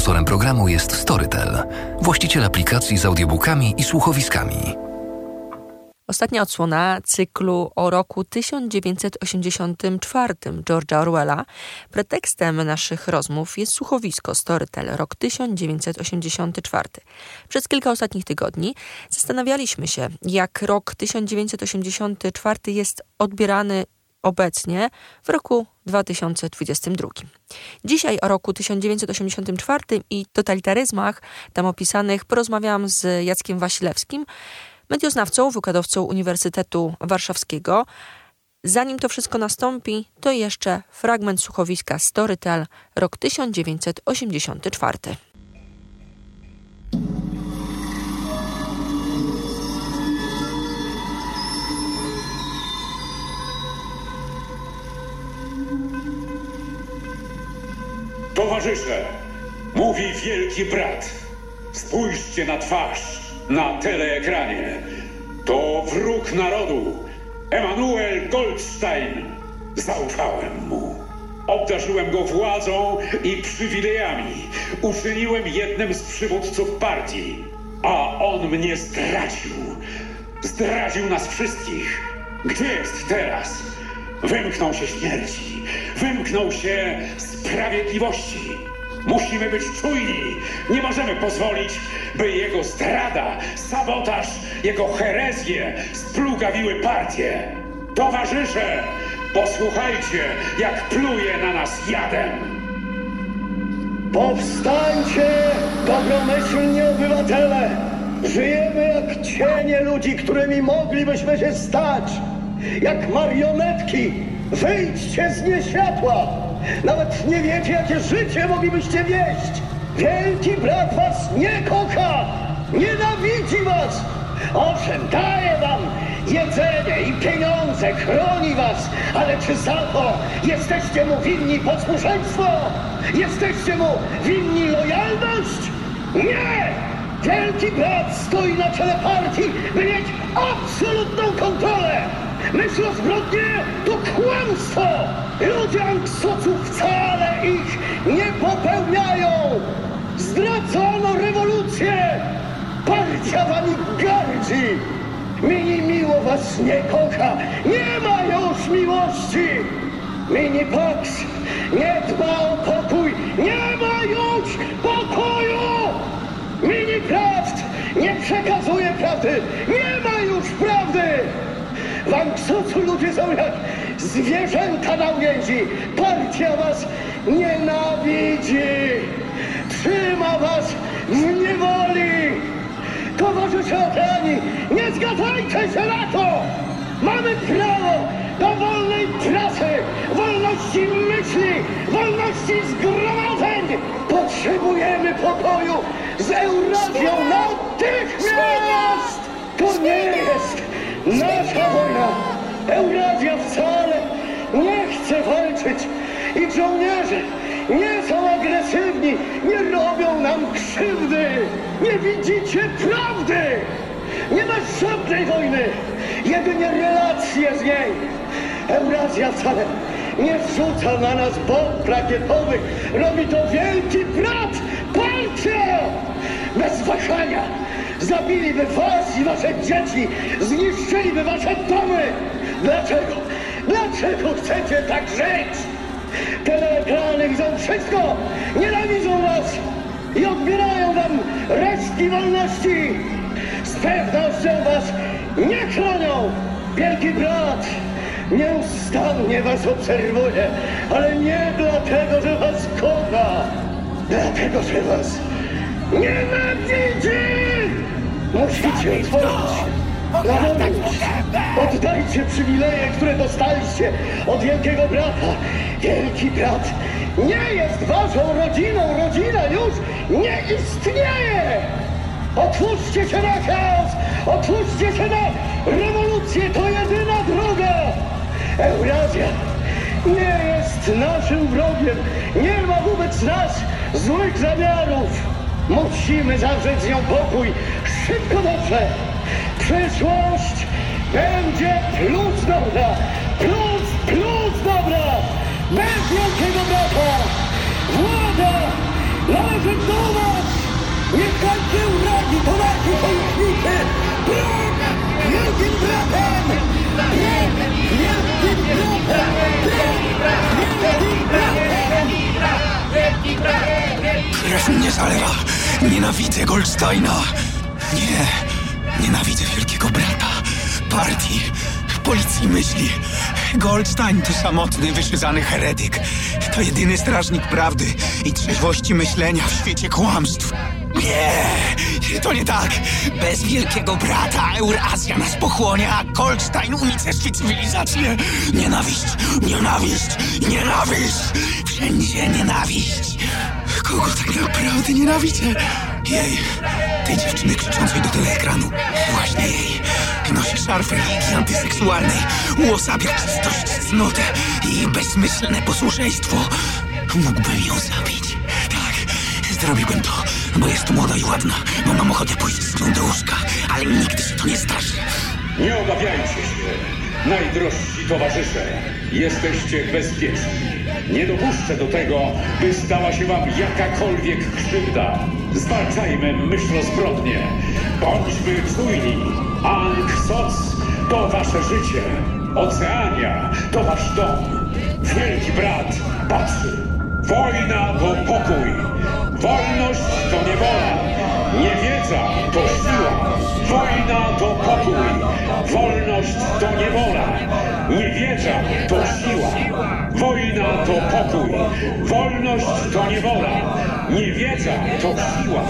Sponsorem programu jest Storytel, właściciel aplikacji z audiobookami i słuchowiskami. Ostatnia odsłona cyklu o roku 1984 George'a Orwella. Pretekstem naszych rozmów jest słuchowisko Storytel, rok 1984. Przez kilka ostatnich tygodni zastanawialiśmy się, jak rok 1984 jest odbierany obecnie w roku 2022. Dzisiaj o roku 1984 i totalitaryzmach tam opisanych porozmawiałam z Jackiem Wasilewskim, medioznawcą, wykładowcą Uniwersytetu Warszawskiego. Zanim to wszystko nastąpi, to jeszcze fragment słuchowiska Storytel, rok 1984. Towarzysze, mówi wielki brat. Spójrzcie na twarz na teleekranie. To wróg narodu, Emanuel Goldstein. Zaufałem mu. Obdarzyłem go władzą i przywilejami. Uczyniłem jednym z przywódców partii. A on mnie zdradził. Zdradził nas wszystkich. Gdzie jest teraz? Wymknął się śmierci. Wymknął się sprawiedliwości. Musimy być czujni. Nie możemy pozwolić, by jego zdrada, sabotaż, jego herezje splugawiły partię. Towarzysze, posłuchajcie, jak pluje na nas jadem. Powstańcie, dobromyślni obywatele! Żyjemy jak cienie ludzi, którymi moglibyśmy się stać. Jak marionetki. Wyjdźcie z nieświatła. Nawet nie wiecie, jakie życie moglibyście wieść. Wielki brat was nie kocha. Nienawidzi was. Owszem, daje wam jedzenie i pieniądze, chroni was, ale czy za to jesteście mu winni posłuszeństwo? Jesteście mu winni lojalność? Nie! Wielki brat stoi na czele partii, by mieć absolutną kontrolę! Myśl o zbrodnie to kłamstwo! Ludzie Anksocu wcale ich nie popełniają! Zdradzono rewolucję! Partia wami gardzi! Mini miło was nie kocha! Nie ma już miłości! Mini Pax nie dba o pokój! Nie ma już pokoju! Mini Prawd nie przekazuje prawdy! Nie! W Anksocu ludzie są jak zwierzęta na uwięzi! Partia was nienawidzi! Trzyma was w niewoli! Towarzysze oceani, nie zgadzajcie się na to! Mamy prawo do wolnej prasy, wolności myśli, wolności zgromadzeń! Potrzebujemy pokoju z Eurazją natychmiast! To nie jest nasza wojna! Eurazja wcale nie chce walczyć i żołnierze nie są agresywni, nie robią nam krzywdy! Nie widzicie prawdy! Nie ma żadnej wojny! Jedynie relacje z niej! Eurazja wcale nie rzuca na nas bomb rakietowych! Robi to wielki brat! Partia! Bez wahania! Zabiliby was i wasze dzieci! Zniszczyliby wasze domy! Dlaczego? Dlaczego chcecie tak żyć? Teleekrany widzą wszystko! Nienawidzą was! I odbierają wam resztki wolności! Z pewnością was nie chronią! Wielki brat nieustannie was obserwuje, ale nie dlatego, że was kocha, dlatego, że was nienawidzi! Musicie otworzyć wolność! Oddajcie przywileje, które dostaliście od Wielkiego Brata! Wielki Brat nie jest waszą rodziną! Rodzina już nie istnieje! Otwórzcie się na chaos! Otwórzcie się na rewolucję! To jedyna droga! Eurazja nie jest naszym wrogiem! Nie ma wobec nas złych zamiarów! Musimy zawrzeć z nią pokój! Szybko dobrze! Przyszłość będzie plus dobra! Plus, plus dobra! Bez wielkiego brata! Władza! Nawet pożegnować! Niech każdy urodzi to nasi sojusznicy! Brak wielkim bratem! Brak wielkim bratem! Brak wielkim bratem! Krew mnie zalewa. Nienawidzę Goldsteina. Nie, nienawidzę wielkiego brata. Partii, policji myśli. Goldstein to samotny, wyszyzany heretyk. To jedyny strażnik prawdy i trzeźwości myślenia w świecie kłamstw. Nie, to nie tak. Bez wielkiego brata Eurazja nas pochłonie, a Goldstein unicestwi cywilizację. Nienawiść, nienawiść, nienawiść. Wszędzie nienawiść. Kogo tak naprawdę nienawidzę? Jej, tej dziewczyny krzyczącej do teleekranu. Właśnie jej. Nosi szarf religii antyseksualnej. Uosabia czystość, cnotę i bezmyślne posłuszeństwo. Mógłbym ją zabić. Tak, zrobiłbym to, bo jest młoda i ładna, bo mam ochotę pójść z nią do łóżka, ale nigdy się to nie zdarzy. Nie obawiajcie się, najdrożsi towarzysze. Jesteście bezpieczni. Nie dopuszczę do tego, by stała się wam jakakolwiek krzywda. Zwalczajmy myśl o zbrodnie. Bądźmy czujni. Ankh-Soc to wasze życie. Oceania to wasz dom. Wielki brat patrzy. Wojna to pokój. Wolność to niewola. Niewiedza to siła. Wojna to pokój. Wolność to niewola. Niewiedza to siła. Wojna to pokój. Wolność to niewola. Niewiedza to siła.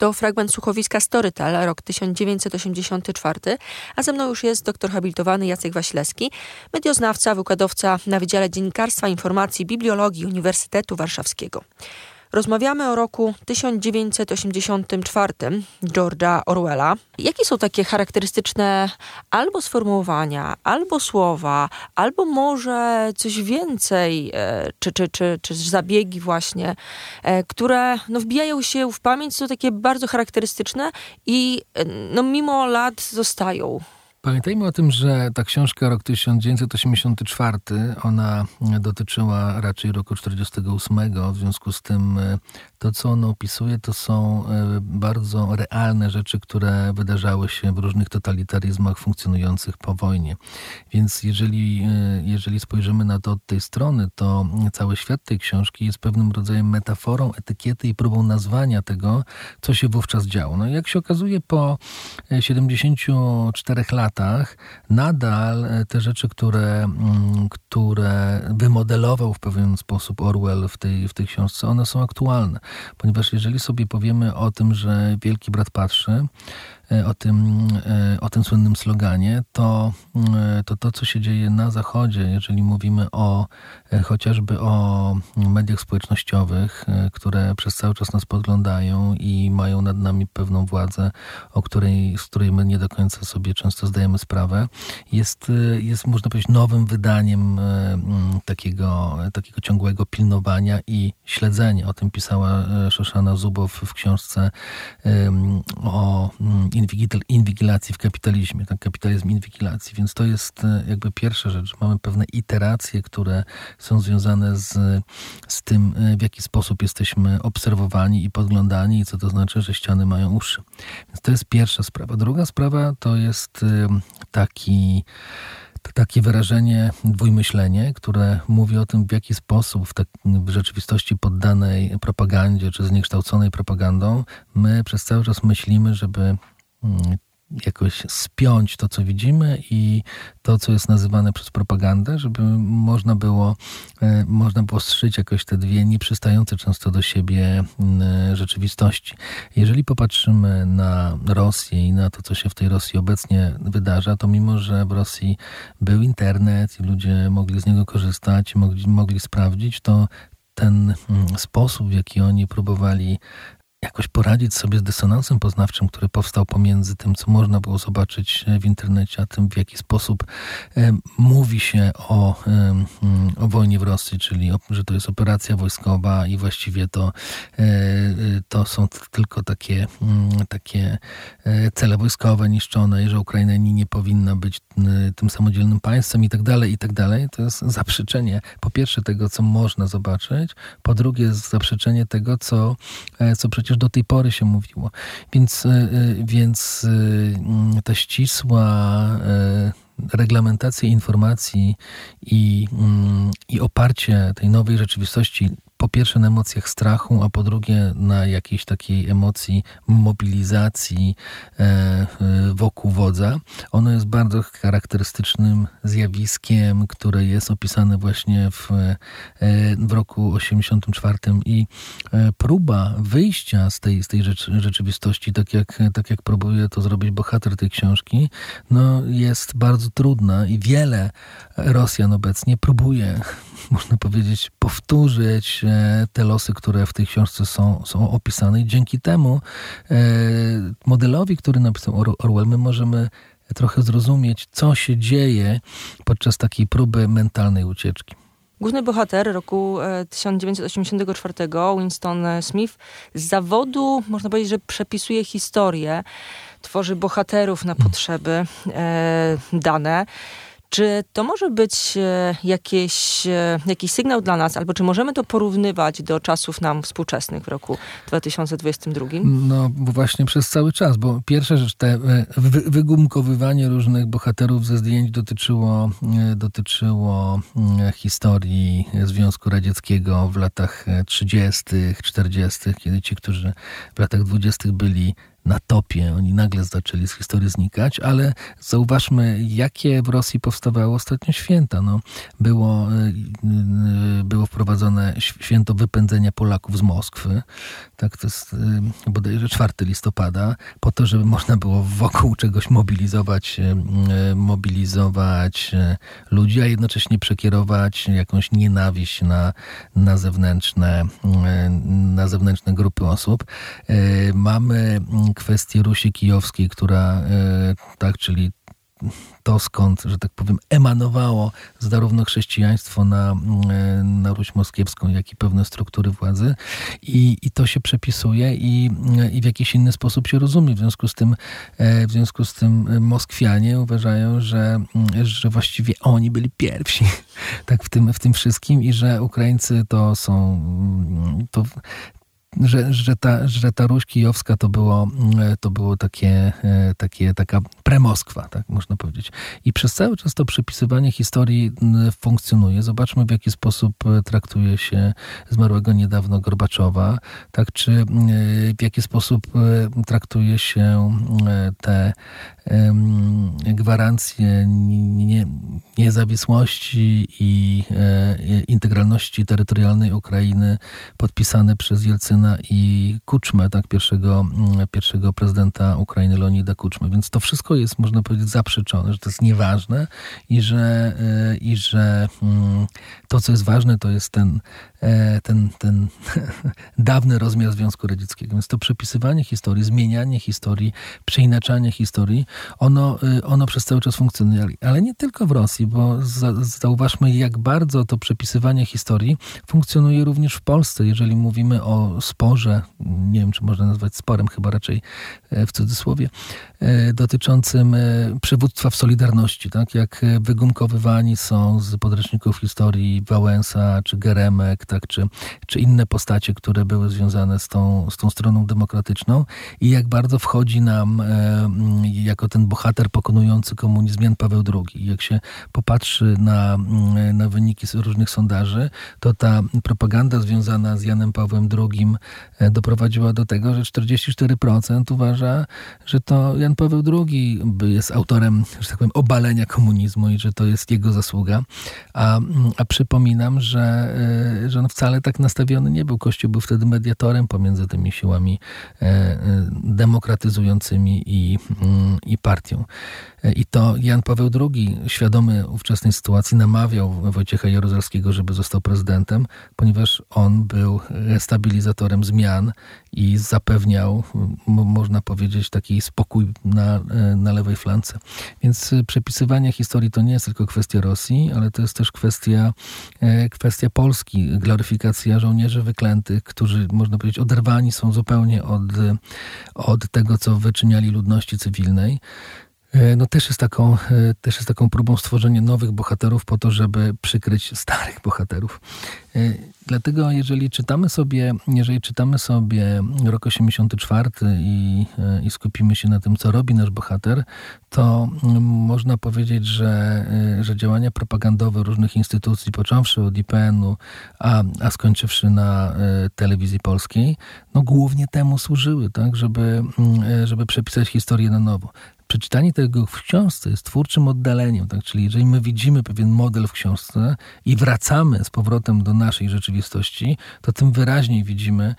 To fragment słuchowiska Storytel, rok 1984, a ze mną już jest doktor habilitowany Jacek Wasilewski, medioznawca, wykładowca na Wydziale Dziennikarstwa Informacji Bibliologii Uniwersytetu Warszawskiego. Rozmawiamy o roku 1984 George'a Orwella. Jakie są takie charakterystyczne albo sformułowania, albo słowa, albo może coś więcej, e, czy, czy, czy, czy zabiegi właśnie, e, które no, wbijają się w pamięć, są takie bardzo charakterystyczne i e, no, mimo lat zostają. Pamiętajmy o tym, że ta książka rok 1984, ona dotyczyła raczej roku 1948, w związku z tym e, to, co ona opisuje, to są e, bardzo realne rzeczy, które wydarzały się w różnych totalitaryzmach funkcjonujących po wojnie. Więc jeżeli, e, jeżeli spojrzymy na to od tej strony, to cały świat tej książki jest pewnym rodzajem metaforą, etykiety i próbą nazwania tego, co się wówczas działo. No jak się okazuje, po 74 latach, latach nadal e, te rzeczy, które, mm, które wymodelował w pewien sposób Orwell w tej, w tej książce, one są aktualne. Ponieważ jeżeli sobie powiemy o tym, że Wielki Brat patrzy, o tym, e, o tym słynnym sloganie, to, e, to to, co się dzieje na Zachodzie, jeżeli mówimy o chociażby o mediach społecznościowych, które przez cały czas nas podglądają i mają nad nami pewną władzę, o której, z której my nie do końca sobie często zdajemy sprawę, jest, jest można powiedzieć, nowym wydaniem takiego, takiego ciągłego pilnowania i śledzenia. O tym pisała Szoszana Zubow w książce o inwigilacji w kapitalizmie, tak, kapitalizm inwigilacji. Więc to jest e, jakby pierwsza rzecz. Mamy pewne iteracje, które są związane z, z tym, e, w jaki sposób jesteśmy obserwowani i podglądani i co to znaczy, że ściany mają uszy. Więc to jest pierwsza sprawa. Druga sprawa to jest e, taki takie wyrażenie dwójmyślenie, które mówi o tym, w jaki sposób w, tak, w rzeczywistości poddanej propagandzie czy zniekształconej propagandą my przez cały czas myślimy, żeby jakoś spiąć to, co widzimy i to, co jest nazywane przez propagandę, żeby można było, e, można było strzyć jakoś te dwie nieprzystające często do siebie mm, rzeczywistości. Jeżeli popatrzymy na Rosję i na to, co się w tej Rosji obecnie wydarza, to mimo, że w Rosji był internet i ludzie mogli z niego korzystać, mogli, mogli sprawdzić, to ten mm, sposób, w jaki oni próbowali jakoś poradzić sobie z dysonansem poznawczym, który powstał pomiędzy tym, co można było zobaczyć w internecie, a tym, w jaki sposób e, mówi się o, e, o wojnie w Rosji, czyli że to jest operacja wojskowa i właściwie to, e, to są tylko takie, takie cele wojskowe niszczone i że Ukraina nie powinna być tym samodzielnym państwem i tak dalej, i tak dalej. To jest zaprzeczenie po pierwsze tego, co można zobaczyć, po drugie zaprzeczenie tego, co, co przecież przecież do tej pory się mówiło. Więc, e, e, więc e, ta ścisła reglamentacja informacji i, mm, i oparcie tej nowej rzeczywistości po pierwsze na emocjach strachu, a po drugie na jakiejś takiej emocji mobilizacji e, e, wokół wodza. Ono jest bardzo charakterystycznym zjawiskiem, które jest opisane właśnie w, e, w roku 84 i próba wyjścia z tej, z tej rzeczywistości, tak jak, tak jak próbuje to zrobić bohater tej książki, no jest bardzo trudna i wiele Rosjan obecnie próbuje, można powiedzieć, powtórzyć te losy, które w tej książce są, są opisane i dzięki temu e, modelowi, który napisał Orwell, my możemy trochę zrozumieć, co się dzieje podczas takiej próby mentalnej ucieczki. Główny bohater roku 1984, e, Winston Smith, z zawodu, można powiedzieć, że przepisuje historię, tworzy bohaterów na potrzeby e, dane. Czy to może być e, jakieś, e, jakiś sygnał dla nas, albo czy możemy to porównywać do czasów nam współczesnych w roku 2022? No właśnie przez cały czas, bo pierwsza rzecz, te e, wygumkowywanie różnych bohaterów ze zdjęć dotyczyło, dotyczyło historii Związku Radzieckiego w latach 30., 40., kiedy ci, którzy w latach 20. byli na topie. Oni nagle zaczęli z historii znikać, ale zauważmy, jakie w Rosji powstawały ostatnio święta. No, było, y, y, było wprowadzone święto wypędzenia Polaków z Moskwy. Tak, to jest y, bodajże 4 listopada, po to, żeby można było wokół czegoś mobilizować, mobilizować ludzi, a jednocześnie przekierować jakąś nienawiść na, na, zewnętrzne, na zewnętrzne grupy osób. Mamy kwestię Rusi Kijowskiej, która, e, tak, czyli to skąd, że tak powiem, emanowało zarówno chrześcijaństwo na, e, na Ruś Moskiewską, jak i pewne struktury władzy i, i to się przepisuje i, i w jakiś inny sposób się rozumie. W związku z tym, e, w związku z tym Moskwianie uważają, że, że właściwie oni byli pierwsi tak w tym, w tym wszystkim i że Ukraińcy to są to, że, że, ta, że ta Ruś Kijowska to było, e, to było takie, e, takie, taka premoskwa, tak można powiedzieć. I przez cały czas to przypisywanie historii funkcjonuje. Zobaczmy, w jaki sposób e, traktuje się zmarłego niedawno Gorbaczowa, tak, czy w jaki sposób traktuje się te gwarancje niezawisłości i integralności terytorialnej Ukrainy podpisane przez Jelcyna i Kuczmę, tak, pierwszego, mm, pierwszego prezydenta Ukrainy Leonida Kuczmy. Więc to wszystko jest, można powiedzieć, zaprzeczone, że to jest nieważne i że, e, i że mm, to, co jest ważne, to jest ten, e, ten, ten dawny rozmiar Związku Radzieckiego. Więc to przepisywanie historii, zmienianie historii, przeinaczanie historii, ono, e, ono przez cały czas funkcjonuje. Ale nie tylko w Rosji, bo zauważmy, jak bardzo to przepisywanie historii funkcjonuje również w Polsce. Jeżeli mówimy o sporze, nie wiem czy można nazwać sporem, chyba raczej e, w cudzysłowie, e, dotyczącym przywództwa w Solidarności, tak? Jak wygumkowywani są z podręczników historii Wałęsa, czy Geremek, tak? Czy, czy inne postacie, które były związane z tą, z tą stroną demokratyczną i jak bardzo wchodzi nam jako ten bohater pokonujący komunizm Jan Paweł II. Jak się popatrzy na, na wyniki różnych sondaży, to ta propaganda związana z Janem Pawłem II E, doprowadziła do tego, że 44% uważa, że to Jan Paweł II jest autorem, że tak powiem, obalenia komunizmu i że to jest jego zasługa. A, a przypominam, że, e, że on wcale tak nastawiony nie był. Kościół był wtedy mediatorem pomiędzy tymi siłami demokratyzującymi i, mm, i partią. I to Jan Paweł II, świadomy ówczesnej sytuacji, namawiał Wojciecha Jaruzelskiego, żeby został prezydentem, ponieważ on był stabilizatorem zmian i zapewniał, można powiedzieć, taki spokój na, na lewej flance. Więc przepisywanie historii to nie jest tylko kwestia Rosji, ale to jest też kwestia, e, kwestia Polski, gloryfikacja żołnierzy wyklętych, którzy, można powiedzieć, oderwani są zupełnie od, od tego, co wyczyniali ludności cywilnej. E, no też jest, taką, e, też jest taką próbą stworzenia nowych bohaterów po to, żeby przykryć starych bohaterów. E, dlatego jeżeli czytamy sobie, jeżeli czytamy sobie rok 84 i, i skupimy się na tym, co robi nasz bohater, to mm, można powiedzieć, że, że działania propagandowe różnych instytucji, począwszy od IPN-u, a, a skończywszy na telewizji polskiej, no głównie temu służyły, tak, żeby, mm, żeby przepisać historię na nowo przeczytanie tego w książce jest twórczym oddaleniem. Tak? Czyli jeżeli my widzimy pewien model w książce i wracamy z powrotem do naszej rzeczywistości, to tym wyraźniej widzimy,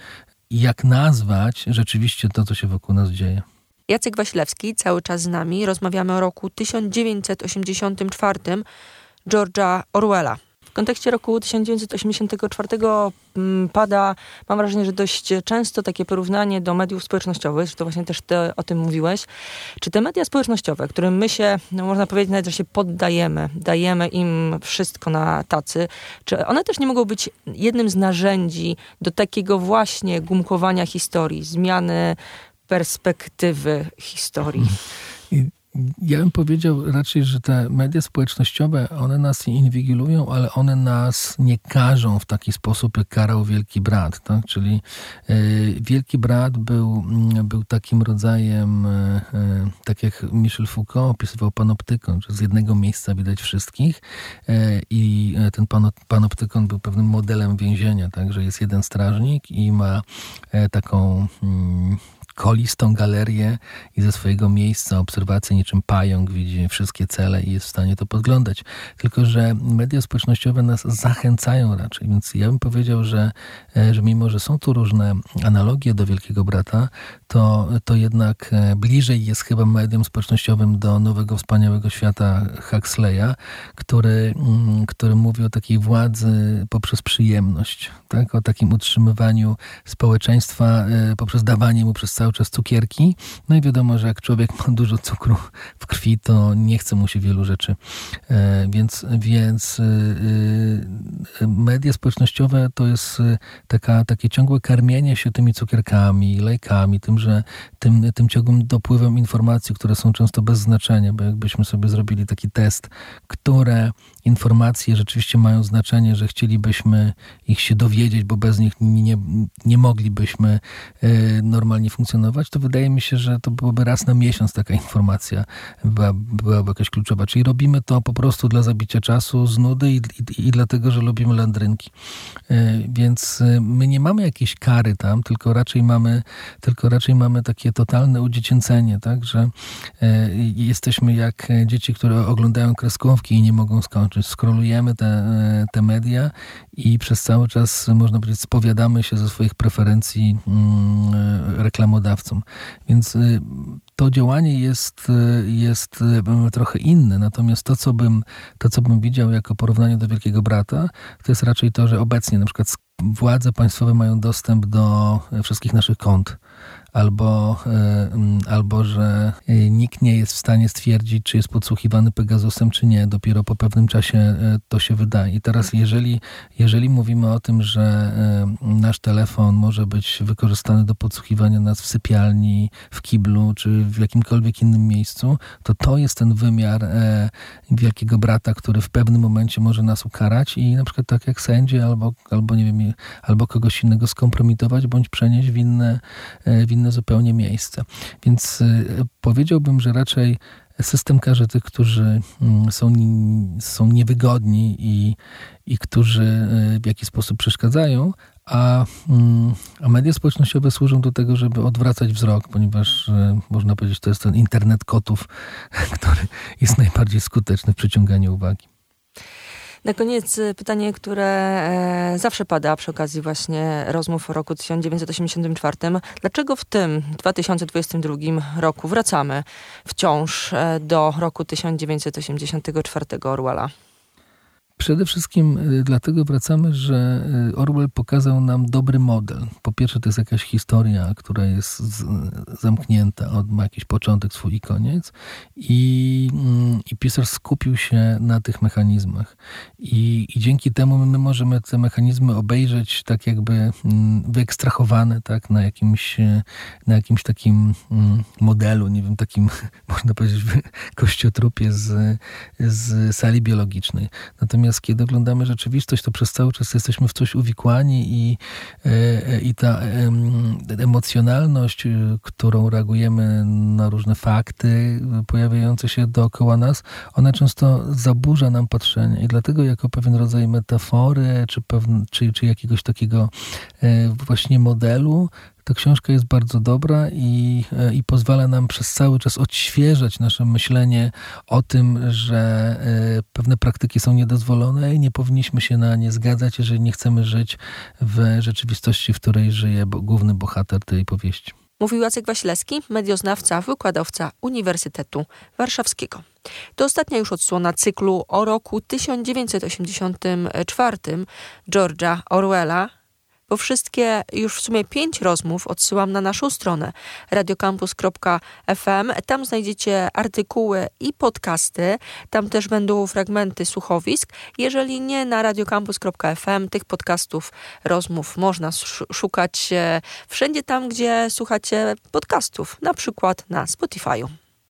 jak nazwać rzeczywiście to, co się wokół nas dzieje. Jacek Waślewski cały czas z nami. Rozmawiamy o roku 1984 George'a Orwella. W kontekście roku 1984 mm, pada, mam wrażenie, że dość często takie porównanie do mediów społecznościowych, że to właśnie też ty o tym mówiłeś. Czy te media społecznościowe, którym my się, no można powiedzieć nawet, że się poddajemy, dajemy im wszystko na tacy, czy one też nie mogą być jednym z narzędzi do takiego właśnie gumkowania historii, zmiany perspektywy historii? Ja bym powiedział raczej, że te media społecznościowe, one nas inwigilują, ale one nas nie karzą w taki sposób, jak karał Wielki Brat. Tak? Czyli e, Wielki Brat był, mm, był takim rodzajem, e, e, tak jak Michel Foucault opisywał panoptykon, że z jednego miejsca widać wszystkich i ten panoptykon był pewnym modelem więzienia, tak? że jest jeden strażnik i ma taką mm, kolistą galerię i ze swojego miejsca obserwacji niczym pająk widzi wszystkie cele i jest w stanie to podglądać. Tylko, że media społecznościowe nas zachęcają raczej, więc ja bym powiedział, że, e, że mimo, że są tu różne analogie do Wielkiego Brata, to, to jednak e, bliżej jest chyba medium społecznościowym do nowego, wspaniałego świata Huxleya, który, mm, który mówi o takiej władzy poprzez przyjemność, tak? o takim utrzymywaniu społeczeństwa e, poprzez dawanie mu przez cały czas cukierki. No i wiadomo, że jak człowiek ma dużo cukru w krwi, to nie chce mu się wielu rzeczy. E, więc, więc media społecznościowe to jest taka, takie ciągłe karmienie się tymi cukierkami, lejkami, tym, że tym, tym ciągłym dopływem informacji, które są często bez znaczenia, bo jakbyśmy sobie zrobili taki test, które informacje rzeczywiście mają znaczenie, że chcielibyśmy ich się dowiedzieć, bo bez nich nie, nie moglibyśmy e, normalnie funkcjonować, to wydaje mi się, że to byłoby raz na miesiąc taka informacja była, byłaby jakaś kluczowa. Czyli robimy to po prostu dla zabicia czasu, z nudy i, i, i dlatego, że lubimy landrynki. E, więc e, my nie mamy jakiejś kary tam, tylko raczej mamy, tylko raczej mamy takie totalne udziecięcenie, tak, że jesteśmy jak dzieci, które oglądają kreskówki i nie mogą skończyć czy skrolujemy te, te media i przez cały czas, można powiedzieć, spowiadamy się ze swoich preferencji mm, Więc y, to działanie jest, y, jest y, trochę inne. Natomiast to co, bym, to, co bym widział jako porównanie do Wielkiego Brata, to jest raczej to, że obecnie na przykład władze państwowe mają dostęp do wszystkich naszych kont albo, e, albo że e, nikt nie jest w stanie stwierdzić, czy jest podsłuchiwany Pegasusem, czy nie. Dopiero po pewnym czasie e, to się wydaje. I teraz, jeżeli, jeżeli mówimy o tym, że nasz telefon może być wykorzystany do podsłuchiwania nas w sypialni, w kiblu, czy w jakimkolwiek innym miejscu, to to jest ten wymiar wielkiego brata, który w pewnym momencie może nas ukarać i na przykład tak jak sędzie albo, albo nie wiem, albo kogoś innego skompromitować, bądź przenieść w inne, w inne zupełnie miejsce. Więc y, powiedziałbym, że raczej system każe tych, którzy mm, są, są niewygodni i, i którzy y, w jakiś sposób przeszkadzają, a, mm, a media społecznościowe służą do tego, żeby odwracać wzrok, ponieważ y, można powiedzieć, to jest ten internet kotów, który jest najbardziej skuteczny w przyciąganiu uwagi. Na koniec y, pytanie, które e, zawsze pada przy okazji właśnie rozmów o roku 1984. Dlaczego w tym 2022 roku wracamy wciąż e, do roku 1984 Orwella? Przede wszystkim y, dlatego wracamy, że y, Orwell pokazał nam dobry model. Po pierwsze, to jest jakaś historia, która jest zamknięta, od, ma jakiś początek swój i koniec. I, mm, i pisarz skupił się na tych mechanizmach. I, I dzięki temu my możemy te mechanizmy obejrzeć tak jakby mm, wyekstrahowane tak, na, jakimś, na jakimś takim mm, modelu, nie wiem, takim, można powiedzieć, kościotrupie z, z sali biologicznej. Natomiast Natomiast kiedy oglądamy rzeczywistość, to przez cały czas jesteśmy w coś uwikłani i, e, i ta emocjonalność, y, którą reagujemy na różne fakty pojawiające się dookoła nas, ona często zaburza nam patrzenie. I dlatego jako pewien rodzaj metafory, czy, pewne, czy, czy jakiegoś takiego e, właśnie modelu, ta książka jest bardzo dobra i, e, i pozwala nam przez cały czas odświeżać nasze myślenie o tym, że e, pewne praktyki są niedozwolone i nie powinniśmy się na nie zgadzać, jeżeli nie chcemy żyć w rzeczywistości, w której żyje główny bohater tej powieści. Mówił Jacek Wasilewski, medioznawca, wykładowca Uniwersytetu Warszawskiego. To ostatnia już odsłona cyklu o roku 1984 George'a Orwella, bo wszystkie, już w sumie pięć rozmów odsyłam na naszą stronę radiocampus.fm. Tam znajdziecie artykuły i podcasty. Tam też będą fragmenty słuchowisk. Jeżeli nie na radiocampus.fm, tych podcastów, rozmów można szukać wszędzie tam, gdzie słuchacie podcastów, na przykład na Spotify'u.